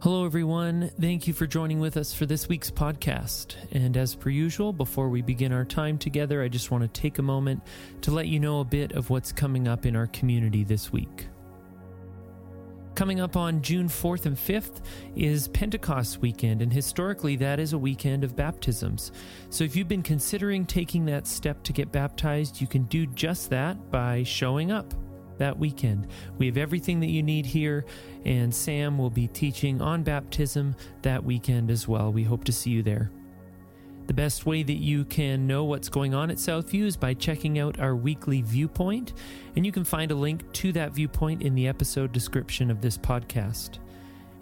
Hello, everyone. Thank you for joining with us for this week's podcast. And as per usual, before we begin our time together, I just want to take a moment to let you know a bit of what's coming up in our community this week. Coming up on June 4th and 5th is Pentecost weekend, and historically, that is a weekend of baptisms. So if you've been considering taking that step to get baptized, you can do just that by showing up that weekend. We have everything that you need here, and Sam will be teaching on baptism that weekend as well. We hope to see you there. The best way that you can know what's going on at Southview is by checking out our weekly viewpoint, and you can find a link to that viewpoint in the episode description of this podcast.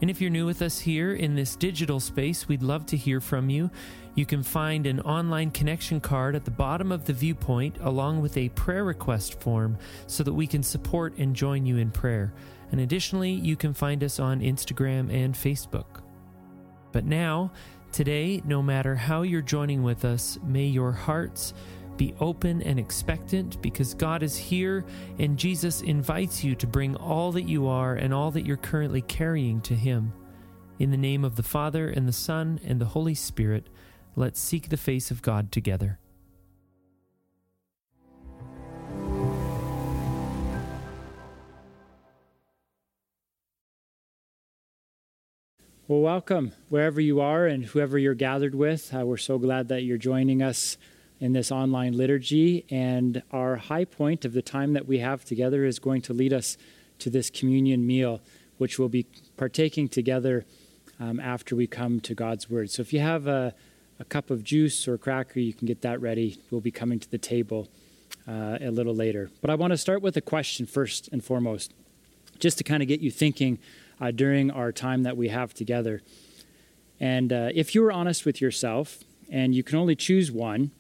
And if you're new with us here in this digital space, we'd love to hear from you. You can find an online connection card at the bottom of the viewpoint, along with a prayer request form, so that we can support and join you in prayer. And additionally, you can find us on Instagram and Facebook. But now, today, no matter how you're joining with us, may your hearts be open and expectant because God is here and Jesus invites you to bring all that you are and all that you're currently carrying to Him. In the name of the Father, and the Son, and the Holy Spirit, let's seek the face of God together. Well, welcome wherever you are and whoever you're gathered with. Uh, we're so glad that you're joining us in this online liturgy. And our high point of the time that we have together is going to lead us to this communion meal, which we'll be partaking together um, after we come to God's Word. So if you have a, a, cup of juice or a cracker, you can get that ready. We'll be coming to the table uh, a little later. But I want to start with a question first and foremost, just to kind of get you thinking uh, during our time that we have together. And uh, if you were honest with yourself and you can only choose one,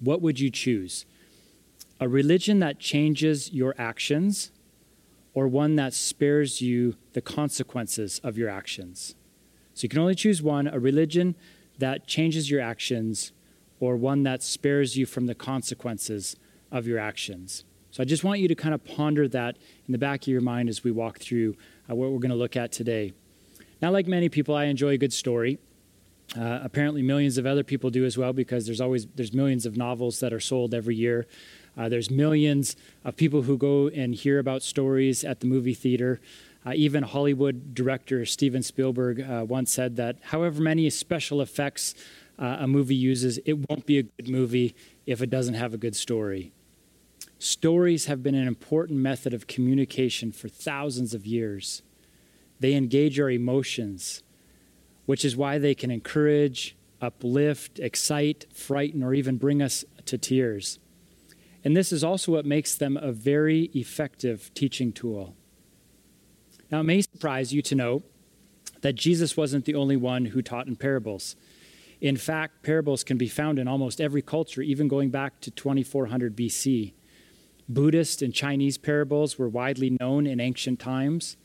what would you choose? A religion that changes your actions or one that spares you the consequences of your actions? So you can only choose one a religion that changes your actions or one that spares you from the consequences of your actions. So I just want you to kind of ponder that in the back of your mind as we walk through uh, what we're going to look at today. Now, like many people, I enjoy a good story. Uh, apparently, millions of other people do as well because there's always there's millions of novels that are sold every year. Uh, there's millions of people who go and hear about stories at the movie theater. Uh, even Hollywood director Steven Spielberg uh, once said that however many special effects uh, a movie uses, it won't be a good movie if it doesn't have a good story. Stories have been an important method of communication for thousands of years. They engage our emotions which is why they can encourage, uplift, excite, frighten, or even bring us to tears. And this is also what makes them a very effective teaching tool. Now, it may surprise you to know that Jesus wasn't the only one who taught in parables. In fact, parables can be found in almost every culture, even going back to 2400 BC. Buddhist and Chinese parables were widely known in ancient times.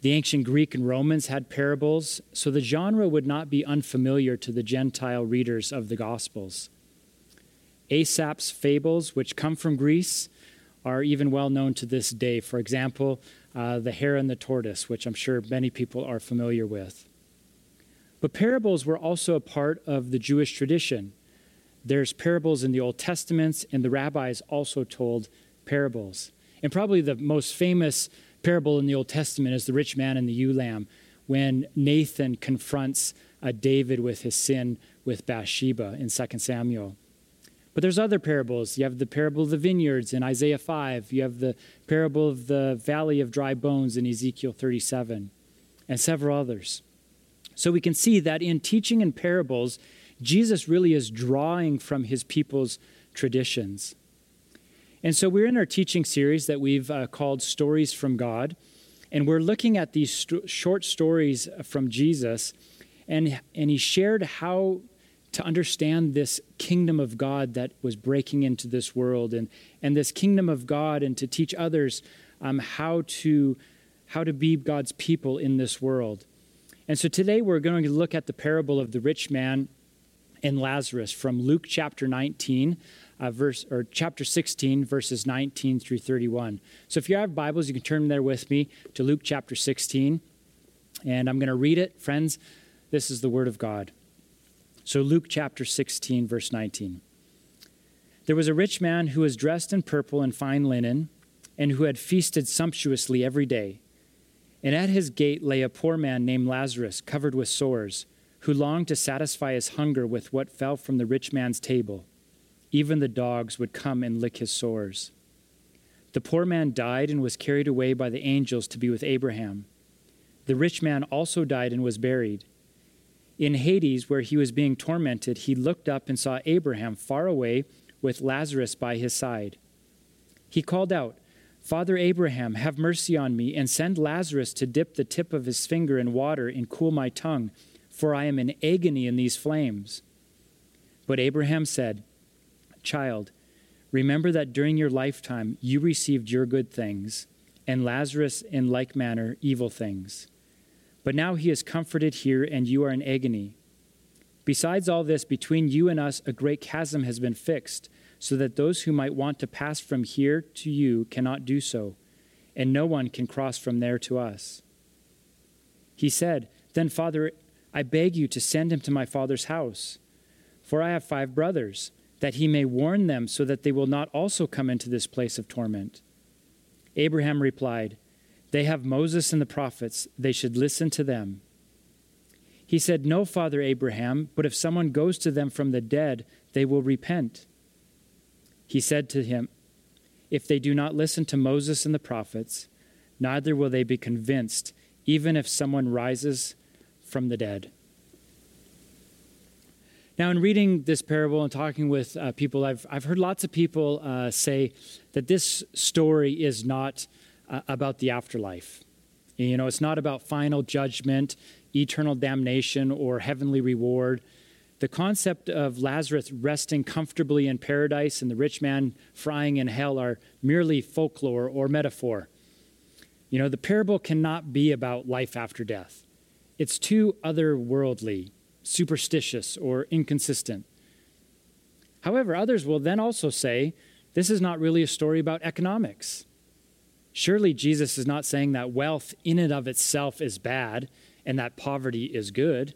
The ancient Greek and Romans had parables, so the genre would not be unfamiliar to the Gentile readers of the Gospels. Aesop's fables, which come from Greece, are even well known to this day. For example, uh, The Hare and the Tortoise, which I'm sure many people are familiar with. But parables were also a part of the Jewish tradition. There's parables in the Old Testaments, and the rabbis also told parables. And probably the most famous parable in the Old Testament is the rich man and the ewe lamb, when Nathan confronts uh, David with his sin with Bathsheba in 2 Samuel. But there's other parables. You have the parable of the vineyards in Isaiah 5. You have the parable of the valley of dry bones in Ezekiel 37, and several others. So we can see that in teaching in parables, Jesus really is drawing from his people's traditions. And so we're in our teaching series that we've uh, called Stories from God. And we're looking at these st- short stories from Jesus. And, and he shared how to understand this kingdom of God that was breaking into this world and, and this kingdom of God and to teach others um, how, to, how to be God's people in this world. And so today we're going to look at the parable of the rich man and Lazarus from Luke chapter 19 uh, verse or chapter 16, verses 19 through 31. So if you have Bibles, you can turn there with me to Luke chapter 16. And I'm going to read it. Friends, this is the Word of God. So, Luke chapter 16, verse 19. There was a rich man who was dressed in purple and fine linen, and who had feasted sumptuously every day. And at his gate lay a poor man named Lazarus, covered with sores, who longed to satisfy his hunger with what fell from the rich man's table. Even the dogs would come and lick his sores. The poor man died and was carried away by the angels to be with Abraham. The rich man also died and was buried. In Hades, where he was being tormented, he looked up and saw Abraham far away with Lazarus by his side. He called out, Father Abraham, have mercy on me, and send Lazarus to dip the tip of his finger in water and cool my tongue, for I am in agony in these flames. But Abraham said, Child, remember that during your lifetime you received your good things, and Lazarus in like manner evil things. But now he is comforted here, and you are in agony. Besides all this, between you and us a great chasm has been fixed, so that those who might want to pass from here to you cannot do so, and no one can cross from there to us. He said, Then, Father, I beg you to send him to my father's house, for I have five brothers that he may warn them so that they will not also come into this place of torment. Abraham replied, They have Moses and the prophets, they should listen to them. He said, No, Father Abraham, but if someone goes to them from the dead, they will repent. He said to him, If they do not listen to Moses and the prophets, neither will they be convinced, even if someone rises from the dead. Now, in reading this parable and talking with uh, people, I've, I've heard lots of people uh, say that this story is not uh, about the afterlife. You know, it's not about final judgment, eternal damnation, or heavenly reward. The concept of Lazarus resting comfortably in paradise and the rich man frying in hell are merely folklore or metaphor. You know, the parable cannot be about life after death, it's too otherworldly superstitious, or inconsistent. However, others will then also say this is not really a story about economics. Surely Jesus is not saying that wealth in and of itself is bad and that poverty is good.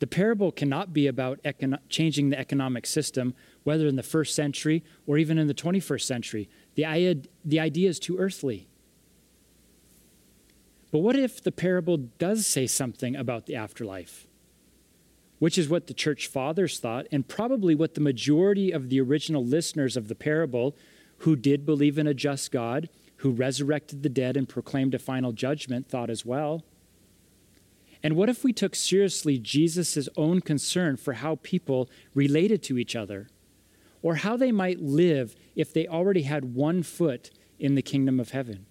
The parable cannot be about changing the economic system, whether in the first century or even in the 21st century. The, the idea is too earthly. But what if the parable does say something about the afterlife? which is what the church fathers thought, and probably what the majority of the original listeners of the parable, who did believe in a just God, who resurrected the dead and proclaimed a final judgment, thought as well. And what if we took seriously Jesus' own concern for how people related to each other, or how they might live if they already had one foot in the kingdom of heaven?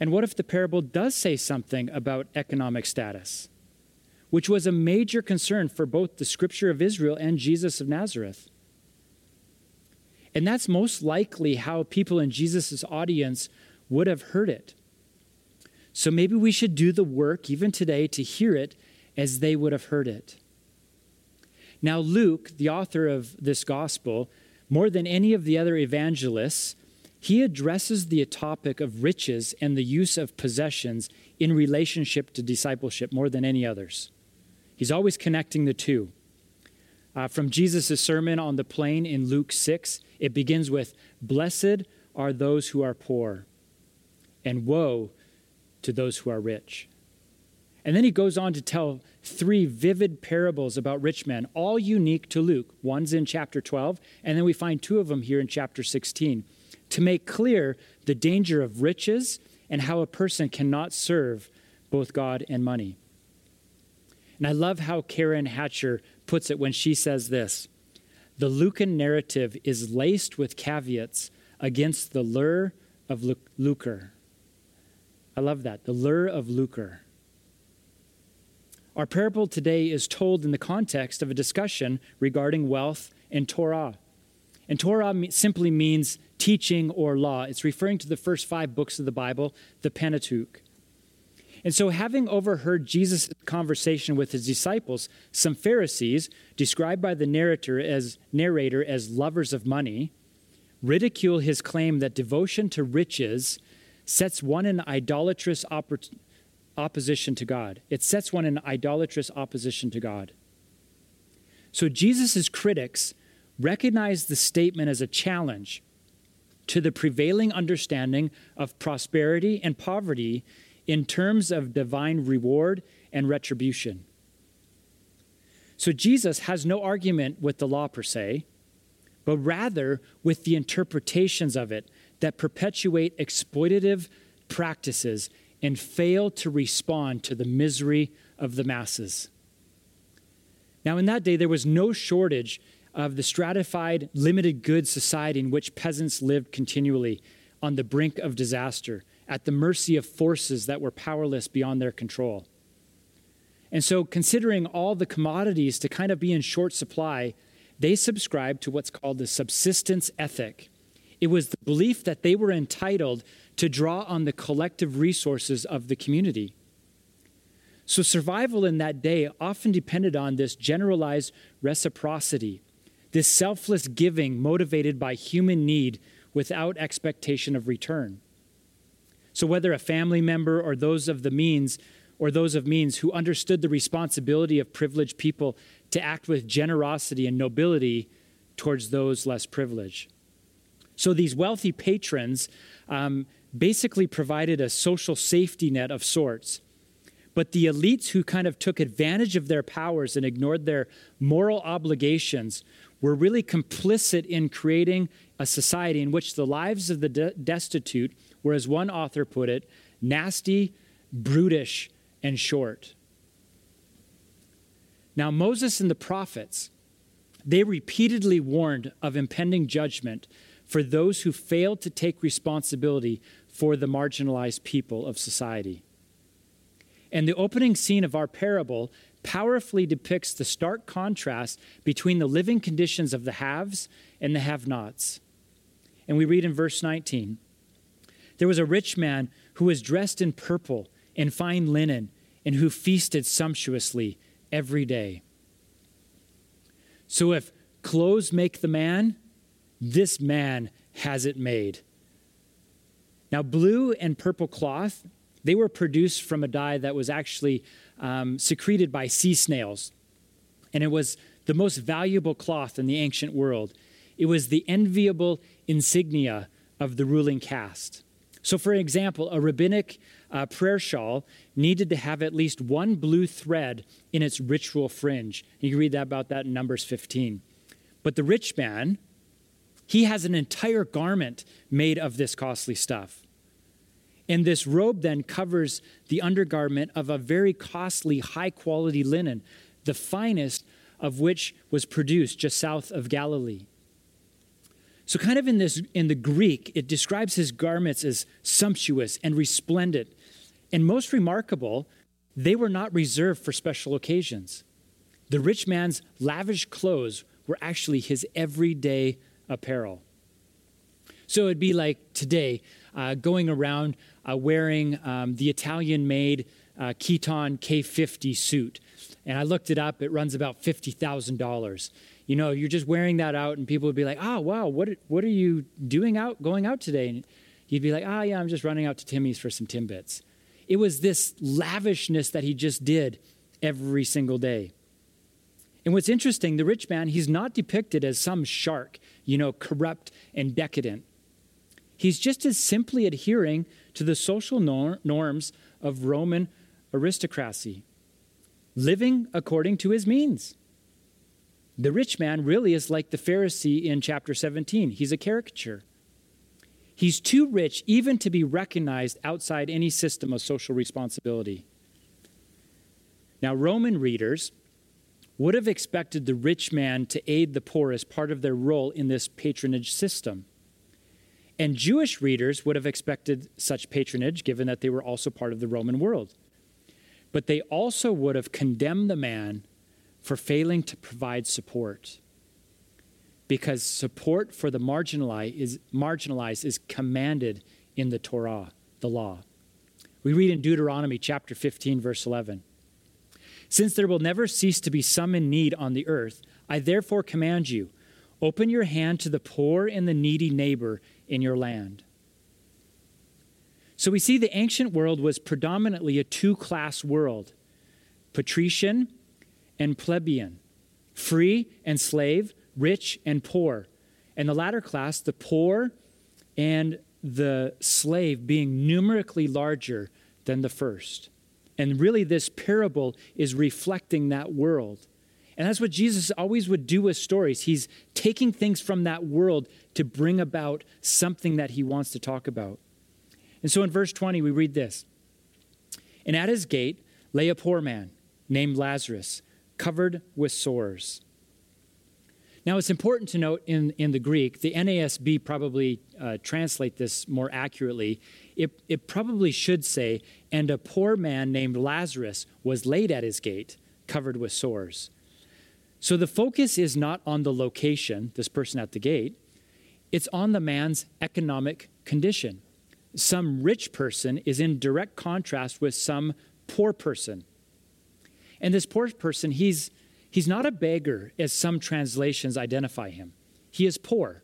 And what if the parable does say something about economic status? which was a major concern for both the scripture of Israel and Jesus of Nazareth. And that's most likely how people in Jesus' audience would have heard it. So maybe we should do the work, even today, to hear it as they would have heard it. Now, Luke, the author of this gospel, more than any of the other evangelists, he addresses the topic of riches and the use of possessions in relationship to discipleship more than any others. He's always connecting the two. Uh, from Jesus' sermon on the plain in Luke 6, it begins with Blessed are those who are poor, and woe to those who are rich. And then he goes on to tell three vivid parables about rich men, all unique to Luke. One's in chapter 12, and then we find two of them here in chapter 16, to make clear the danger of riches and how a person cannot serve both God and money. And I love how Karen Hatcher puts it when she says this The Lucan narrative is laced with caveats against the lure of lucre. I love that, the lure of lucre. Our parable today is told in the context of a discussion regarding wealth and Torah. And Torah simply means teaching or law. It's referring to the first five books of the Bible, the Pentateuch. And so, having overheard Jesus' conversation with his disciples, some Pharisees, described by the narrator as, narrator as lovers of money, ridicule his claim that devotion to riches sets one in idolatrous opposition to God. It sets one in idolatrous opposition to God. So Jesus' critics recognize the statement as a challenge to the prevailing understanding of prosperity and poverty in terms of divine reward and retribution. So Jesus has no argument with the law per se, but rather with the interpretations of it that perpetuate exploitative practices and fail to respond to the misery of the masses. Now, in that day, there was no shortage of the stratified, limited goods society in which peasants lived continually on the brink of disaster, at the mercy of forces that were powerless beyond their control. And so, considering all the commodities to kind of be in short supply, they subscribed to what's called the subsistence ethic. It was the belief that they were entitled to draw on the collective resources of the community. So, survival in that day often depended on this generalized reciprocity, this selfless giving motivated by human need without expectation of return. So, whether a family member or those of the means, or those of means who understood the responsibility of privileged people to act with generosity and nobility towards those less privileged. So, these wealthy patrons um, basically provided a social safety net of sorts but the elites who kind of took advantage of their powers and ignored their moral obligations were really complicit in creating a society in which the lives of the de- destitute were, as one author put it, nasty, brutish, and short. Now, Moses and the prophets, they repeatedly warned of impending judgment for those who failed to take responsibility for the marginalized people of society. And the opening scene of our parable powerfully depicts the stark contrast between the living conditions of the haves and the have nots. And we read in verse 19 There was a rich man who was dressed in purple and fine linen, and who feasted sumptuously every day. So if clothes make the man, this man has it made. Now, blue and purple cloth they were produced from a dye that was actually um, secreted by sea snails. And it was the most valuable cloth in the ancient world. It was the enviable insignia of the ruling caste. So, for example, a rabbinic uh, prayer shawl needed to have at least one blue thread in its ritual fringe. You can read that about that in Numbers 15. But the rich man, he has an entire garment made of this costly stuff. And this robe then covers the undergarment of a very costly, high quality linen, the finest of which was produced just south of Galilee. So, kind of in this in the Greek, it describes his garments as sumptuous and resplendent. And most remarkable, they were not reserved for special occasions. The rich man's lavish clothes were actually his everyday apparel. So it'd be like today, uh, going around uh, wearing um, the Italian made uh, Kiton K50 suit. And I looked it up, it runs about $50,000. You know, you're just wearing that out, and people would be like, oh, wow, what, what are you doing out, going out today? And you'd be like, oh, yeah, I'm just running out to Timmy's for some Timbits. It was this lavishness that he just did every single day. And what's interesting, the rich man, he's not depicted as some shark, you know, corrupt and decadent. He's just as simply adhering to the social nor- norms of Roman aristocracy, living according to his means. The rich man really is like the Pharisee in chapter 17. He's a caricature. He's too rich even to be recognized outside any system of social responsibility. Now, Roman readers would have expected the rich man to aid the poor as part of their role in this patronage system. And Jewish readers would have expected such patronage, given that they were also part of the Roman world. But they also would have condemned the man for failing to provide support. Because support for the marginalized is, marginalized is commanded in the Torah, the law. We read in Deuteronomy chapter 15, verse 11 Since there will never cease to be some in need on the earth, I therefore command you open your hand to the poor and the needy neighbor in your land. So we see the ancient world was predominantly a two class world patrician and plebeian, free and slave, rich and poor. And the latter class, the poor and the slave, being numerically larger than the first. And really, this parable is reflecting that world. And that's what Jesus always would do with stories. He's taking things from that world to bring about something that he wants to talk about. And so in verse 20, we read this And at his gate lay a poor man named Lazarus, covered with sores. Now, it's important to note in, in the Greek, the NASB probably uh, translate this more accurately. It, it probably should say, and a poor man named Lazarus was laid at his gate, covered with sores. So the focus is not on the location, this person at the gate, it's on the man's economic condition. Some rich person is in direct contrast with some poor person. And this poor person, he's, he's not a beggar, as some translations identify him. He is poor.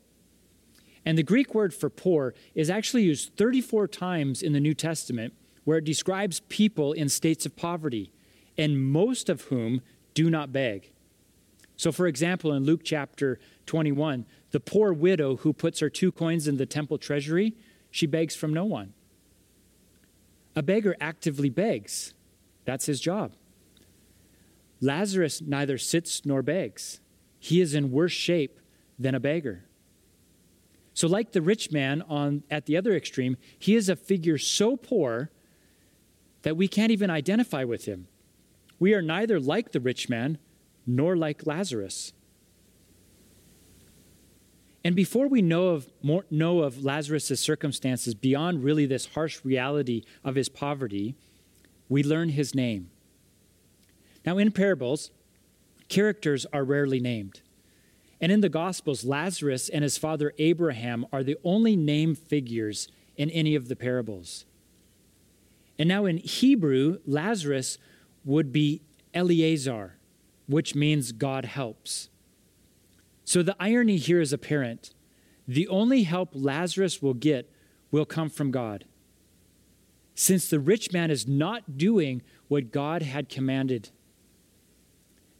And the Greek word for poor is actually used 34 times in the New Testament, where it describes people in states of poverty, and most of whom do not beg. So, for example, in Luke chapter 21, the poor widow who puts her two coins in the temple treasury, she begs from no one. A beggar actively begs, that's his job. Lazarus neither sits nor begs. He is in worse shape than a beggar. So, like the rich man on, at the other extreme, he is a figure so poor that we can't even identify with him. We are neither like the rich man nor like Lazarus. And before we know of, more, know of Lazarus' circumstances beyond really this harsh reality of his poverty, we learn his name. Now, in parables, characters are rarely named. And in the Gospels, Lazarus and his father Abraham are the only named figures in any of the parables. And now in Hebrew, Lazarus would be Eleazar, which means God helps. So the irony here is apparent. The only help Lazarus will get will come from God. Since the rich man is not doing what God had commanded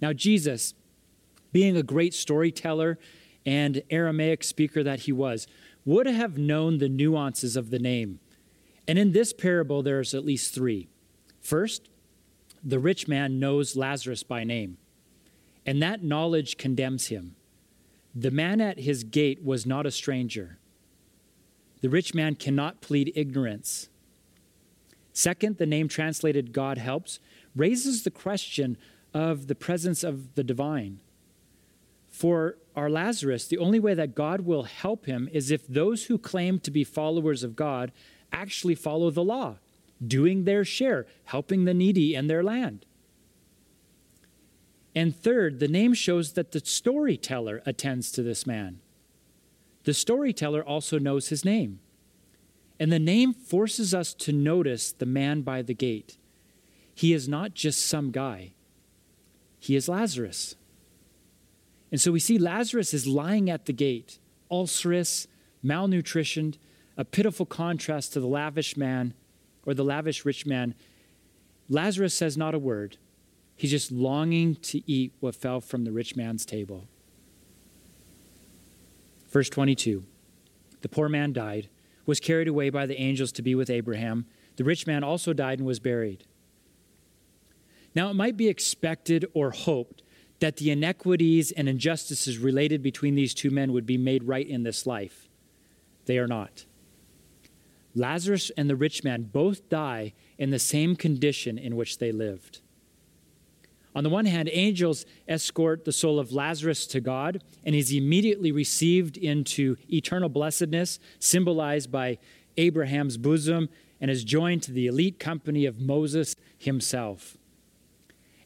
now, Jesus, being a great storyteller and Aramaic speaker that he was, would have known the nuances of the name. And in this parable, there's at least three. First, the rich man knows Lazarus by name, and that knowledge condemns him. The man at his gate was not a stranger. The rich man cannot plead ignorance. Second, the name translated God helps raises the question of the presence of the divine. For our Lazarus, the only way that God will help him is if those who claim to be followers of God actually follow the law, doing their share, helping the needy in their land. And third, the name shows that the storyteller attends to this man. The storyteller also knows his name. And the name forces us to notice the man by the gate. He is not just some guy, he is Lazarus. And so we see Lazarus is lying at the gate, ulcerous, malnutritioned, a pitiful contrast to the lavish man or the lavish rich man. Lazarus says not a word. He's just longing to eat what fell from the rich man's table. Verse 22 The poor man died, was carried away by the angels to be with Abraham. The rich man also died and was buried. Now, it might be expected or hoped that the inequities and injustices related between these two men would be made right in this life. They are not. Lazarus and the rich man both die in the same condition in which they lived. On the one hand, angels escort the soul of Lazarus to God, and he's immediately received into eternal blessedness, symbolized by Abraham's bosom, and is joined to the elite company of Moses himself.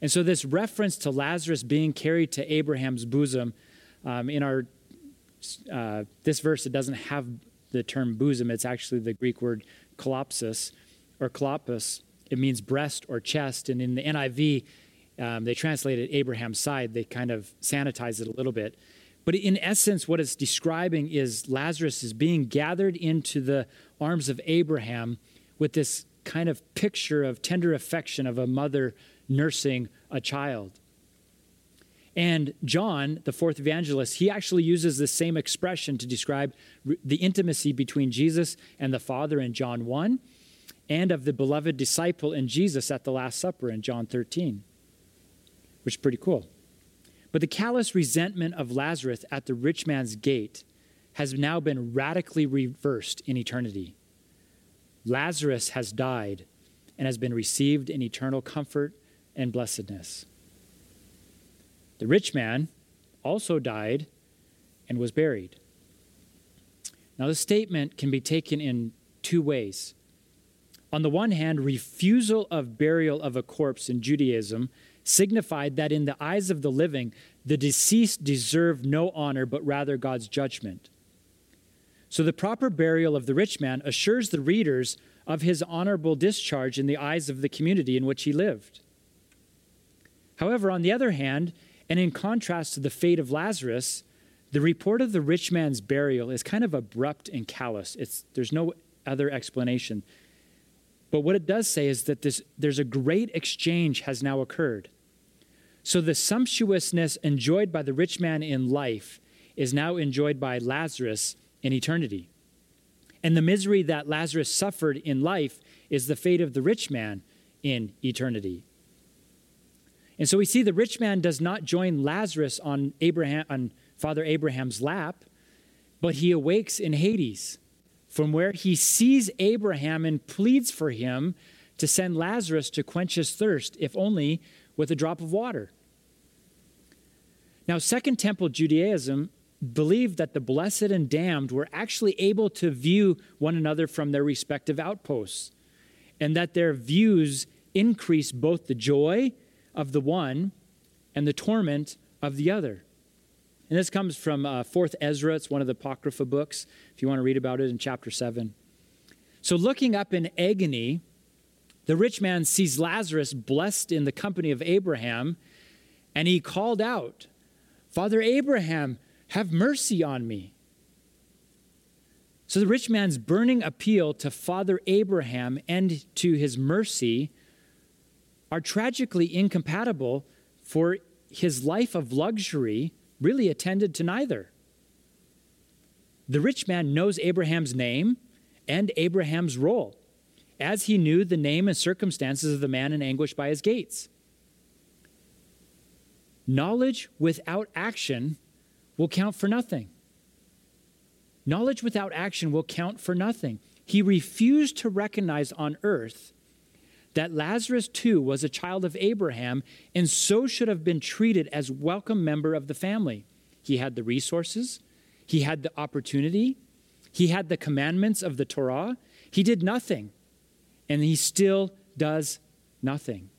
And so, this reference to Lazarus being carried to Abraham's bosom, um, in our uh, this verse, it doesn't have the term bosom. It's actually the Greek word kolopsis or kolopus. It means breast or chest. And in the NIV, um, they it Abraham's side. They kind of sanitize it a little bit. But in essence, what it's describing is Lazarus is being gathered into the arms of Abraham with this kind of picture of tender affection of a mother nursing a child. And John, the fourth evangelist, he actually uses the same expression to describe the intimacy between Jesus and the Father in John 1 and of the beloved disciple in Jesus at the Last Supper in John 13, which is pretty cool. But the callous resentment of Lazarus at the rich man's gate has now been radically reversed in eternity. Lazarus has died and has been received in eternal comfort and blessedness. The rich man also died and was buried. Now, the statement can be taken in two ways. On the one hand, refusal of burial of a corpse in Judaism signified that in the eyes of the living, the deceased deserved no honor, but rather God's judgment. So the proper burial of the rich man assures the readers of his honorable discharge in the eyes of the community in which he lived. However, on the other hand, and in contrast to the fate of Lazarus, the report of the rich man's burial is kind of abrupt and callous. It's, there's no other explanation. But what it does say is that this, there's a great exchange has now occurred. So the sumptuousness enjoyed by the rich man in life is now enjoyed by Lazarus in eternity. And the misery that Lazarus suffered in life is the fate of the rich man in eternity. And so we see the rich man does not join Lazarus on Abraham on Father Abraham's lap, but he awakes in Hades, from where he sees Abraham and pleads for him to send Lazarus to quench his thirst, if only with a drop of water. Now, Second Temple Judaism believed that the blessed and damned were actually able to view one another from their respective outposts, and that their views increased both the joy of the one and the torment of the other. And this comes from uh, Fourth Ezra. It's one of the Apocrypha books, if you want to read about it in chapter 7. So, looking up in agony, the rich man sees Lazarus blessed in the company of Abraham, and he called out, Father Abraham, have mercy on me. So, the rich man's burning appeal to Father Abraham and to his mercy are tragically incompatible, for his life of luxury really attended to neither. The rich man knows Abraham's name and Abraham's role, as he knew the name and circumstances of the man in anguish by his gates. Knowledge without action will count for nothing. Knowledge without action will count for nothing. He refused to recognize on earth that Lazarus too was a child of Abraham and so should have been treated as welcome member of the family. He had the resources, he had the opportunity, he had the commandments of the Torah. He did nothing, and he still does nothing.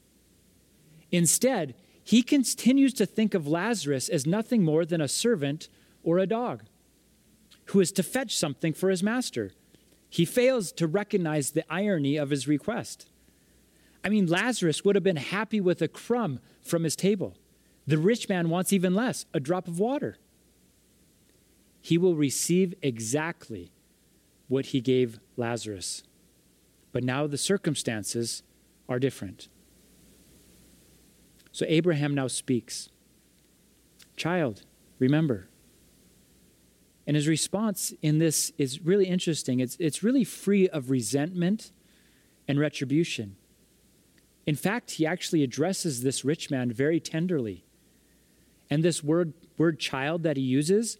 Instead, he continues to think of Lazarus as nothing more than a servant or a dog who is to fetch something for his master. He fails to recognize the irony of his request. I mean, Lazarus would have been happy with a crumb from his table. The rich man wants even less a drop of water. He will receive exactly what he gave Lazarus. But now the circumstances are different. So Abraham now speaks Child, remember. And his response in this is really interesting. It's, it's really free of resentment and retribution. In fact, he actually addresses this rich man very tenderly. And this word, word child that he uses,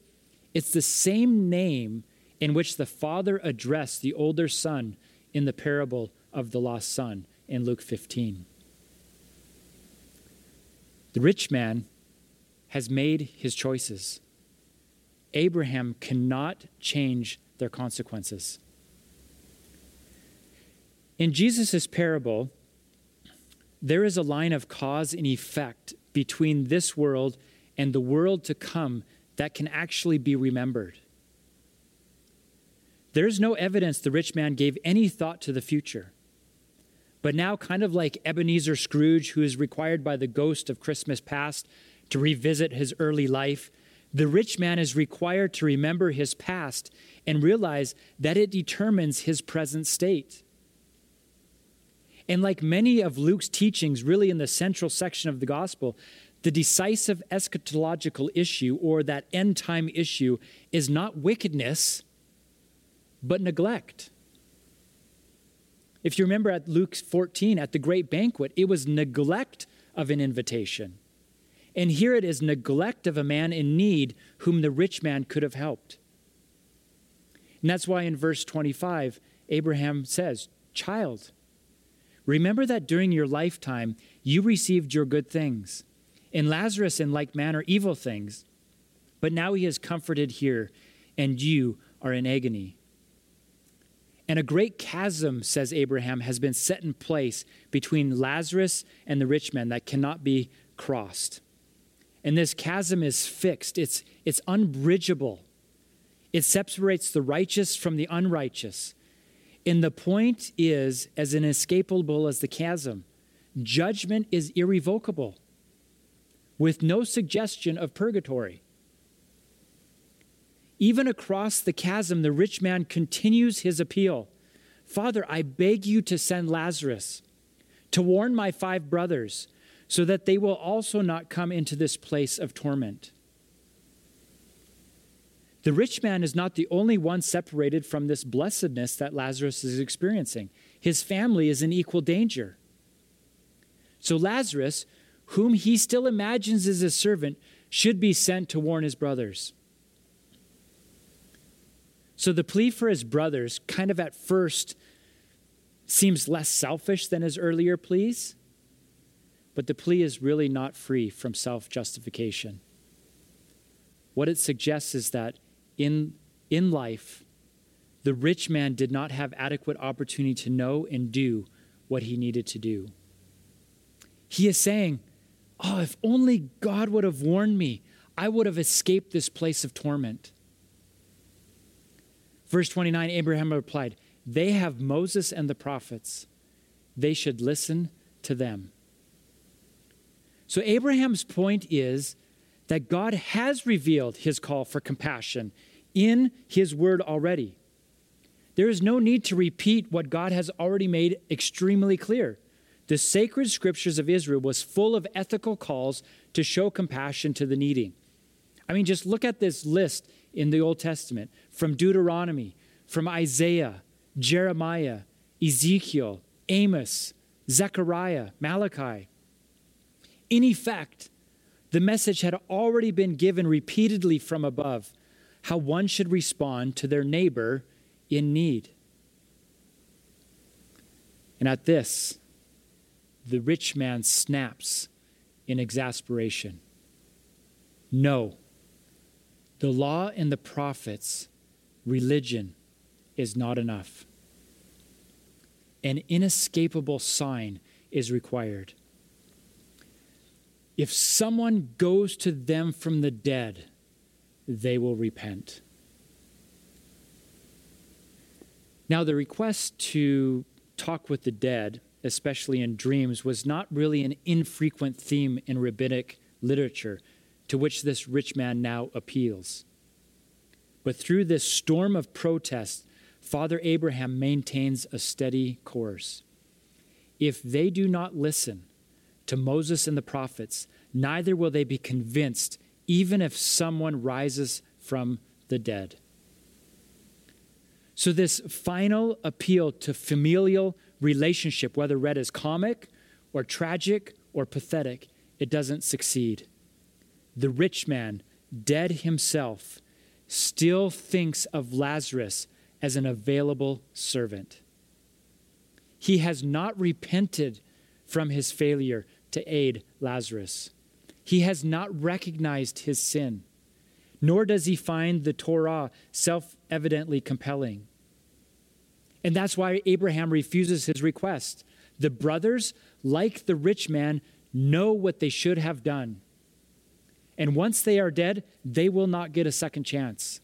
it's the same name in which the father addressed the older son in the parable of the lost son in Luke 15. The rich man has made his choices. Abraham cannot change their consequences. In Jesus' parable, there is a line of cause and effect between this world and the world to come that can actually be remembered. There's no evidence the rich man gave any thought to the future. But now, kind of like Ebenezer Scrooge, who is required by the ghost of Christmas past to revisit his early life, the rich man is required to remember his past and realize that it determines his present state. And like many of Luke's teachings, really in the central section of the gospel, the decisive eschatological issue or that end time issue is not wickedness, but neglect. If you remember at Luke 14, at the great banquet, it was neglect of an invitation. And here it is neglect of a man in need whom the rich man could have helped. And that's why in verse 25, Abraham says, Child, remember that during your lifetime you received your good things, and Lazarus in like manner evil things. But now he is comforted here, and you are in agony. And a great chasm, says Abraham, has been set in place between Lazarus and the rich man that cannot be crossed. And this chasm is fixed, it's, it's unbridgeable. It separates the righteous from the unrighteous. And the point is, as inescapable as the chasm, judgment is irrevocable with no suggestion of purgatory. Even across the chasm, the rich man continues his appeal Father, I beg you to send Lazarus to warn my five brothers so that they will also not come into this place of torment. The rich man is not the only one separated from this blessedness that Lazarus is experiencing. His family is in equal danger. So, Lazarus, whom he still imagines as a servant, should be sent to warn his brothers. So the plea for his brothers kind of at first seems less selfish than his earlier pleas, but the plea is really not free from self justification. What it suggests is that in, in life, the rich man did not have adequate opportunity to know and do what he needed to do. He is saying, Oh, if only God would have warned me, I would have escaped this place of torment. Verse 29 Abraham replied, They have Moses and the prophets. They should listen to them. So, Abraham's point is that God has revealed his call for compassion in his word already. There is no need to repeat what God has already made extremely clear. The sacred scriptures of Israel was full of ethical calls to show compassion to the needy. I mean, just look at this list in the Old Testament from Deuteronomy, from Isaiah, Jeremiah, Ezekiel, Amos, Zechariah, Malachi. In effect, the message had already been given repeatedly from above how one should respond to their neighbor in need. And at this, the rich man snaps in exasperation. No. The law and the prophets, religion, is not enough. An inescapable sign is required. If someone goes to them from the dead, they will repent. Now, the request to talk with the dead, especially in dreams, was not really an infrequent theme in rabbinic literature to which this rich man now appeals. But through this storm of protest, Father Abraham maintains a steady course. If they do not listen to Moses and the prophets, neither will they be convinced, even if someone rises from the dead. So, this final appeal to familial relationship, whether read as comic or tragic or pathetic, it doesn't succeed the rich man, dead himself, still thinks of Lazarus as an available servant. He has not repented from his failure to aid Lazarus. He has not recognized his sin, nor does he find the Torah self evidently compelling. And that's why Abraham refuses his request. The brothers, like the rich man, know what they should have done. And once they are dead, they will not get a second chance.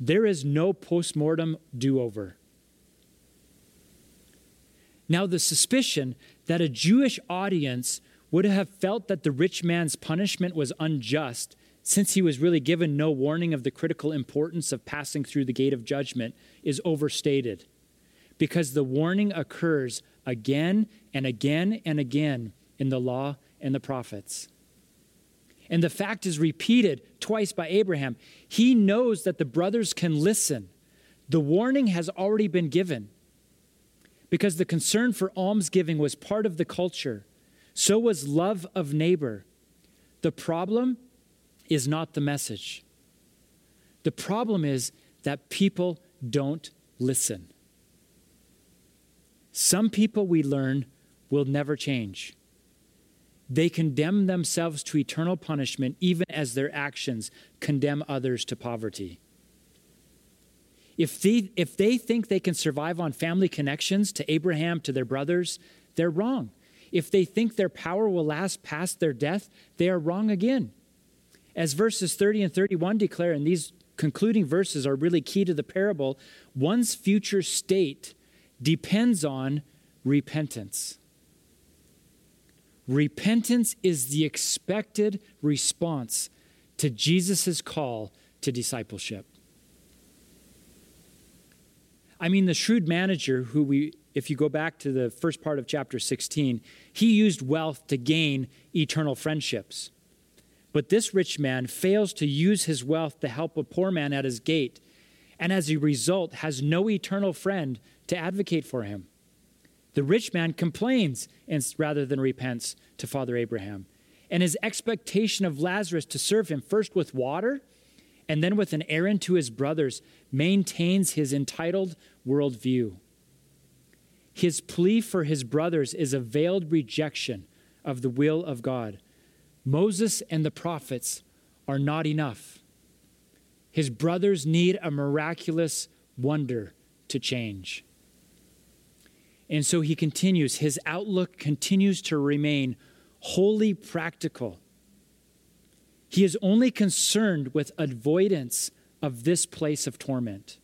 There is no post mortem do over. Now, the suspicion that a Jewish audience would have felt that the rich man's punishment was unjust, since he was really given no warning of the critical importance of passing through the gate of judgment, is overstated. Because the warning occurs again and again and again in the law and the prophets. And the fact is repeated twice by Abraham. He knows that the brothers can listen. The warning has already been given because the concern for almsgiving was part of the culture. So was love of neighbor. The problem is not the message. The problem is that people don't listen. Some people we learn will never change. They condemn themselves to eternal punishment even as their actions condemn others to poverty. If they, if they think they can survive on family connections to Abraham, to their brothers, they're wrong. If they think their power will last past their death, they are wrong again. As verses 30 and 31 declare, and these concluding verses are really key to the parable, one's future state depends on repentance. Repentance is the expected response to Jesus' call to discipleship. I mean, the shrewd manager, who we, if you go back to the first part of chapter 16, he used wealth to gain eternal friendships. But this rich man fails to use his wealth to help a poor man at his gate, and as a result, has no eternal friend to advocate for him. The rich man complains rather than repents to Father Abraham. And his expectation of Lazarus to serve him first with water and then with an errand to his brothers maintains his entitled worldview. His plea for his brothers is a veiled rejection of the will of God. Moses and the prophets are not enough. His brothers need a miraculous wonder to change. And so he continues, his outlook continues to remain wholly practical. He is only concerned with avoidance of this place of torment,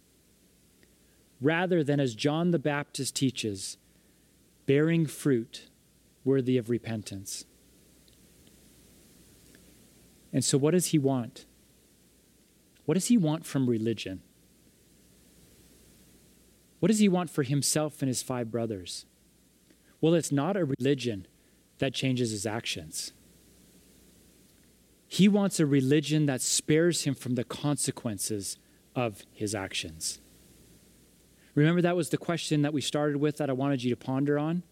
rather than, as John the Baptist teaches, bearing fruit worthy of repentance. And so, what does he want? What does he want from religion? What does he want for himself and his five brothers? Well, it's not a religion that changes his actions. He wants a religion that spares him from the consequences of his actions. Remember, that was the question that we started with that I wanted you to ponder on?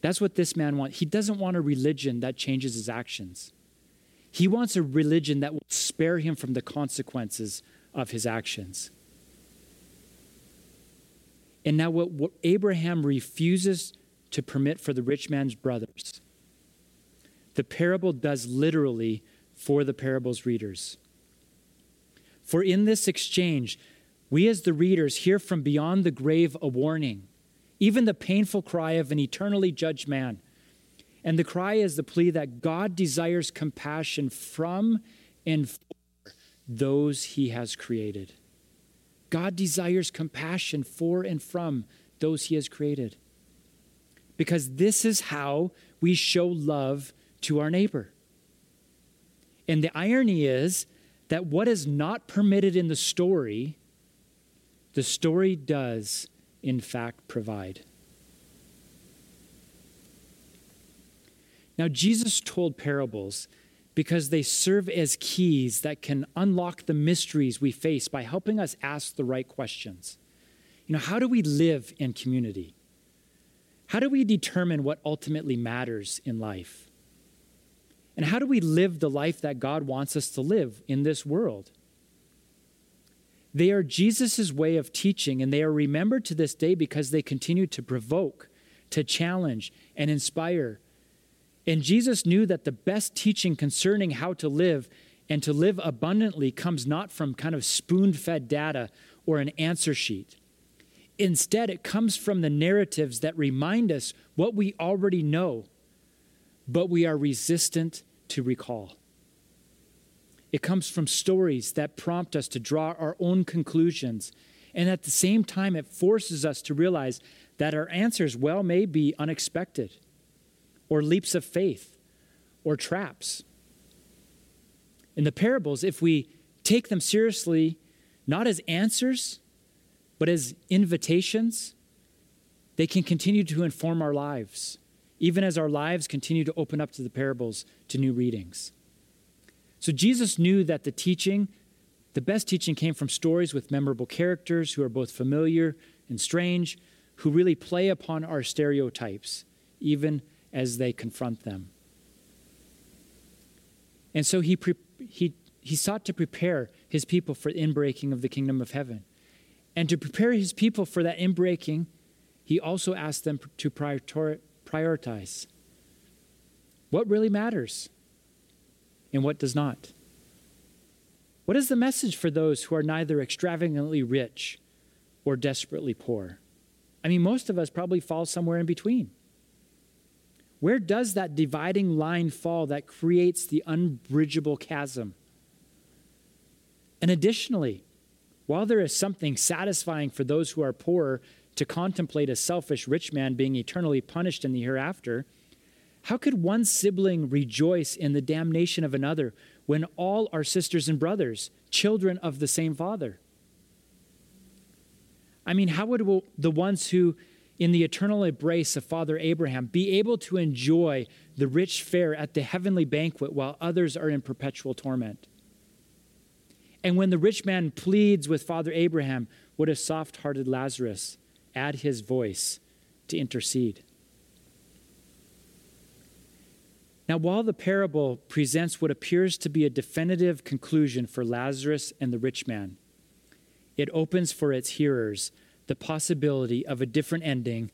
That's what this man wants. He doesn't want a religion that changes his actions. He wants a religion that will spare him from the consequences of his actions. And now, what, what Abraham refuses to permit for the rich man's brothers, the parable does literally for the parable's readers. For in this exchange, we as the readers hear from beyond the grave a warning even the painful cry of an eternally judged man. And the cry is the plea that God desires compassion from and for those he has created. God desires compassion for and from those he has created. Because this is how we show love to our neighbor. And the irony is that what is not permitted in the story, the story does in fact provide. Now, Jesus told parables because they serve as keys that can unlock the mysteries we face by helping us ask the right questions. You know, how do we live in community? How do we determine what ultimately matters in life? And how do we live the life that God wants us to live in this world? They are Jesus' way of teaching, and they are remembered to this day because they continue to provoke, to challenge, and inspire. And Jesus knew that the best teaching concerning how to live and to live abundantly comes not from kind of spoon fed data or an answer sheet. Instead, it comes from the narratives that remind us what we already know, but we are resistant to recall. It comes from stories that prompt us to draw our own conclusions. And at the same time, it forces us to realize that our answers well may be unexpected, or leaps of faith, or traps. In the parables, if we take them seriously, not as answers, but as invitations, they can continue to inform our lives, even as our lives continue to open up to the parables, to new readings. So Jesus knew that the teaching, the best teaching, came from stories with memorable characters who are both familiar and strange, who really play upon our stereotypes, even as they confront them. And so he, pre- he, he sought to prepare his people for the inbreaking of the kingdom of heaven. And to prepare his people for that inbreaking, he also asked them to prioritize what really matters and what does not. What is the message for those who are neither extravagantly rich or desperately poor? I mean, most of us probably fall somewhere in between. Where does that dividing line fall that creates the unbridgeable chasm? And additionally, while there is something satisfying for those who are poor to contemplate a selfish rich man being eternally punished in the hereafter, how could one sibling rejoice in the damnation of another when all are sisters and brothers, children of the same father? I mean, how would the ones who, in the eternal embrace of Father Abraham, be able to enjoy the rich fare at the heavenly banquet while others are in perpetual torment? And when the rich man pleads with Father Abraham, would a soft hearted Lazarus add his voice to intercede? Now, while the parable presents what appears to be a definitive conclusion for Lazarus and the rich man, it opens for its hearers the possibility of a different ending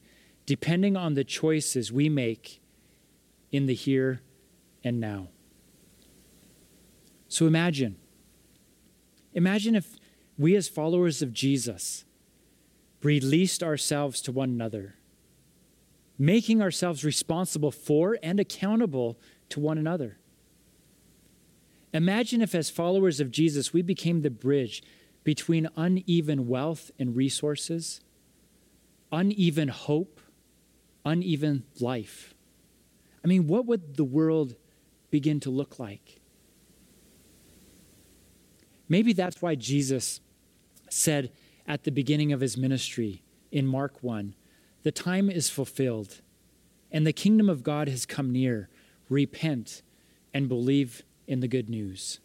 depending on the choices we make in the here and now. So imagine Imagine if we, as followers of Jesus, released ourselves to one another, making ourselves responsible for and accountable to one another. Imagine if, as followers of Jesus, we became the bridge between uneven wealth and resources, uneven hope, uneven life. I mean, what would the world begin to look like? Maybe that's why Jesus said at the beginning of his ministry in Mark 1 the time is fulfilled and the kingdom of God has come near. Repent and believe in the good news.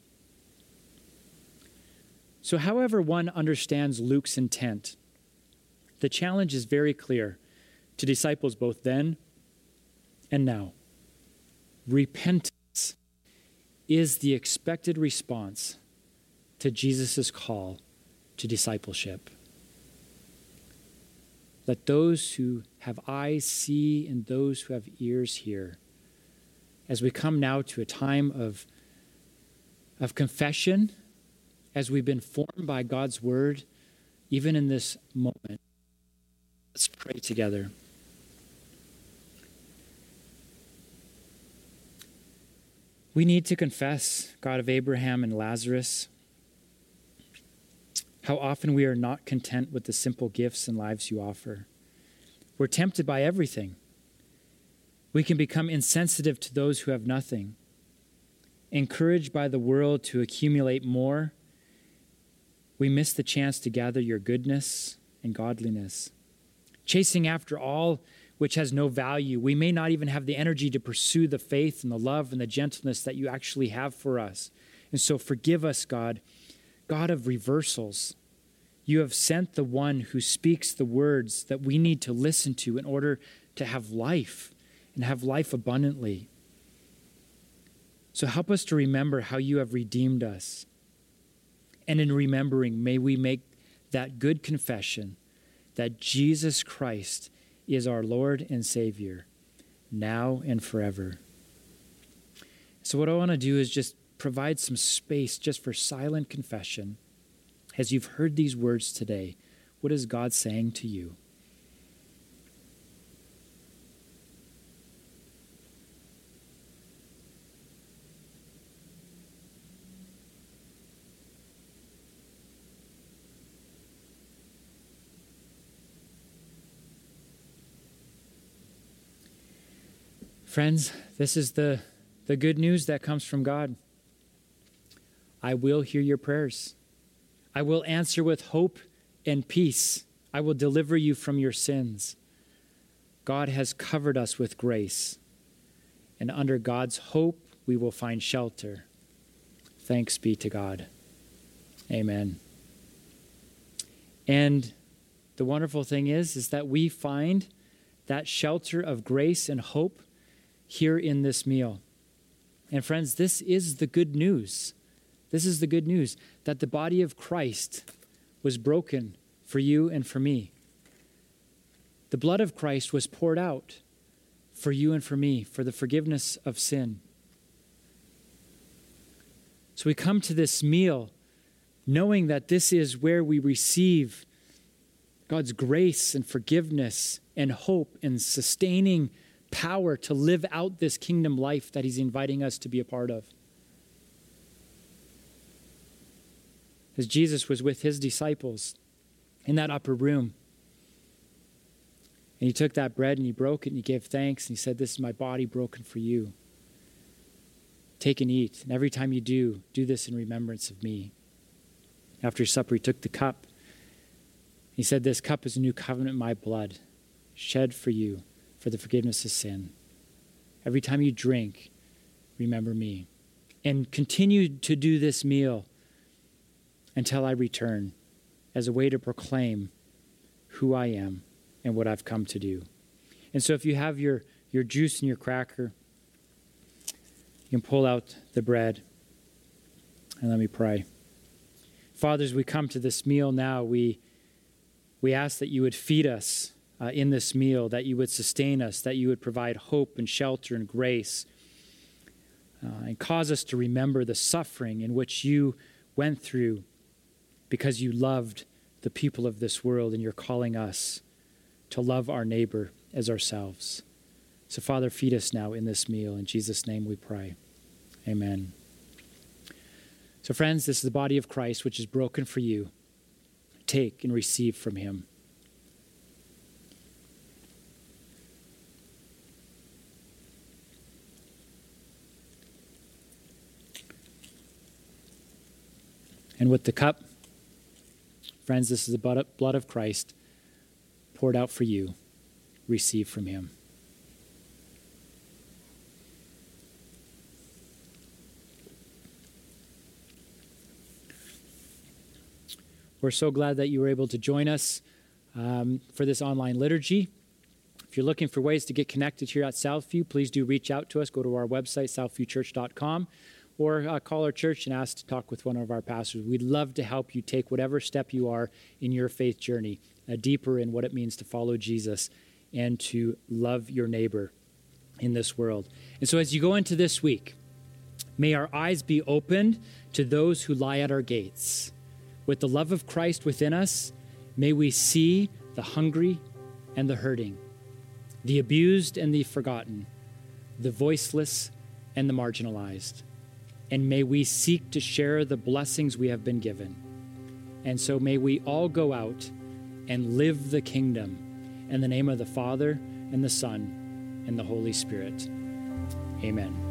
So, however, one understands Luke's intent, the challenge is very clear to disciples both then and now. Repentance is the expected response to Jesus' call to discipleship. Let those who have eyes see and those who have ears hear. As we come now to a time of, of confession, as we've been formed by God's word, even in this moment, let's pray together. We need to confess, God of Abraham and Lazarus, how often we are not content with the simple gifts and lives you offer. We're tempted by everything. We can become insensitive to those who have nothing, encouraged by the world to accumulate more. We miss the chance to gather your goodness and godliness. Chasing after all which has no value, we may not even have the energy to pursue the faith and the love and the gentleness that you actually have for us. And so forgive us, God God of reversals. You have sent the one who speaks the words that we need to listen to in order to have life and have life abundantly. So help us to remember how you have redeemed us. And in remembering, may we make that good confession that Jesus Christ is our Lord and Savior, now and forever. So, what I want to do is just provide some space just for silent confession. As you've heard these words today, what is God saying to you? Friends, this is the, the good news that comes from God. I will hear your prayers. I will answer with hope and peace. I will deliver you from your sins. God has covered us with grace, and under God's hope we will find shelter. Thanks be to God. Amen. And the wonderful thing is is that we find that shelter of grace and hope here in this meal. And friends, this is the good news. This is the good news that the body of Christ was broken for you and for me. The blood of Christ was poured out for you and for me for the forgiveness of sin. So we come to this meal knowing that this is where we receive God's grace and forgiveness and hope and sustaining power to live out this kingdom life that He's inviting us to be a part of. As Jesus was with His disciples in that upper room, and He took that bread and He broke it and He gave thanks and He said, This is my body broken for you. Take and eat. And every time you do, do this in remembrance of me. After supper, He took the cup. He said, This cup is a new covenant in my blood, shed for you for the forgiveness of sin. Every time you drink, remember me. And continue to do this meal until I return as a way to proclaim who I am and what I've come to do. And so if you have your, your juice and your cracker, you can pull out the bread and let me pray. Fathers, we come to this meal now. We, we ask that you would feed us uh, in this meal, that you would sustain us, that you would provide hope and shelter and grace, uh, and cause us to remember the suffering in which you went through because you loved the people of this world and you're calling us to love our neighbor as ourselves. So, Father, feed us now in this meal. In Jesus' name we pray. Amen. So, friends, this is the body of Christ, which is broken for you. Take and receive from him. And with the cup, friends, this is the blood of Christ poured out for you. Receive from him. We're so glad that you were able to join us um, for this online liturgy. If you're looking for ways to get connected here at Southview, please do reach out to us. Go to our website, southviewchurch.com or uh, call our church and ask to talk with one of our pastors. We'd love to help you take whatever step you are in your faith journey, uh, deeper in what it means to follow Jesus and to love your neighbor in this world. And so, as you go into this week, may our eyes be opened to those who lie at our gates. With the love of Christ within us, may we see the hungry and the hurting, the abused and the forgotten, the voiceless and the marginalized and may we seek to share the blessings we have been given. And so may we all go out and live the kingdom in the name of the Father and the Son and the Holy Spirit. Amen.